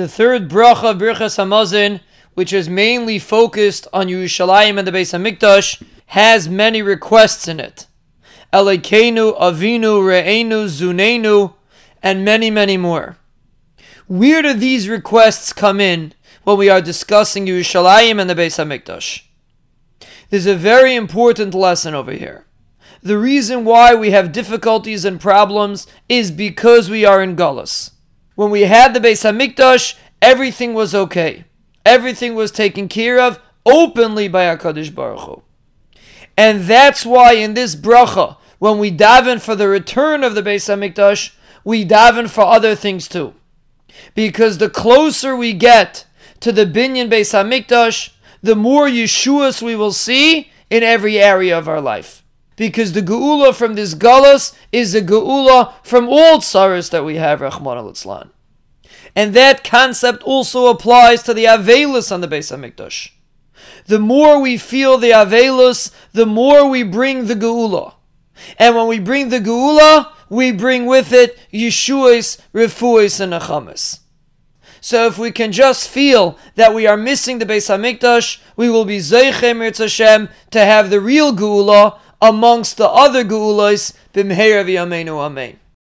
The third bracha, Birchas Hamazon, which is mainly focused on Yerushalayim and the Beis Hamikdash, has many requests in it. Elokeinu, Avinu, Re'enu, Zoneinu, and many, many more. Where do these requests come in when we are discussing Yerushalayim and the Beis Hamikdash? There's a very important lesson over here. The reason why we have difficulties and problems is because we are in Gullus. When we had the Beis Hamikdash, everything was okay. Everything was taken care of openly by HaKadosh Baruch Hu. And that's why in this bracha, when we daven for the return of the Beis Hamikdash, we daven for other things too. Because the closer we get to the Binyan Beis Hamikdash, the more Yeshuas we will see in every area of our life. Because the Geula from this Galus is a Geula from all tsaras that we have, Rahman al And that concept also applies to the Avelus on the Beis Hamikdash. The more we feel the Avelus, the more we bring the Geula. And when we bring the Geula, we bring with it Yeshua's, Refuis, and Achamas. So if we can just feel that we are missing the Beis Hamikdash, we will be Zeichem Hashem to have the real Geula amongst the other Geulas, Bimheir V'Yameinu Amen.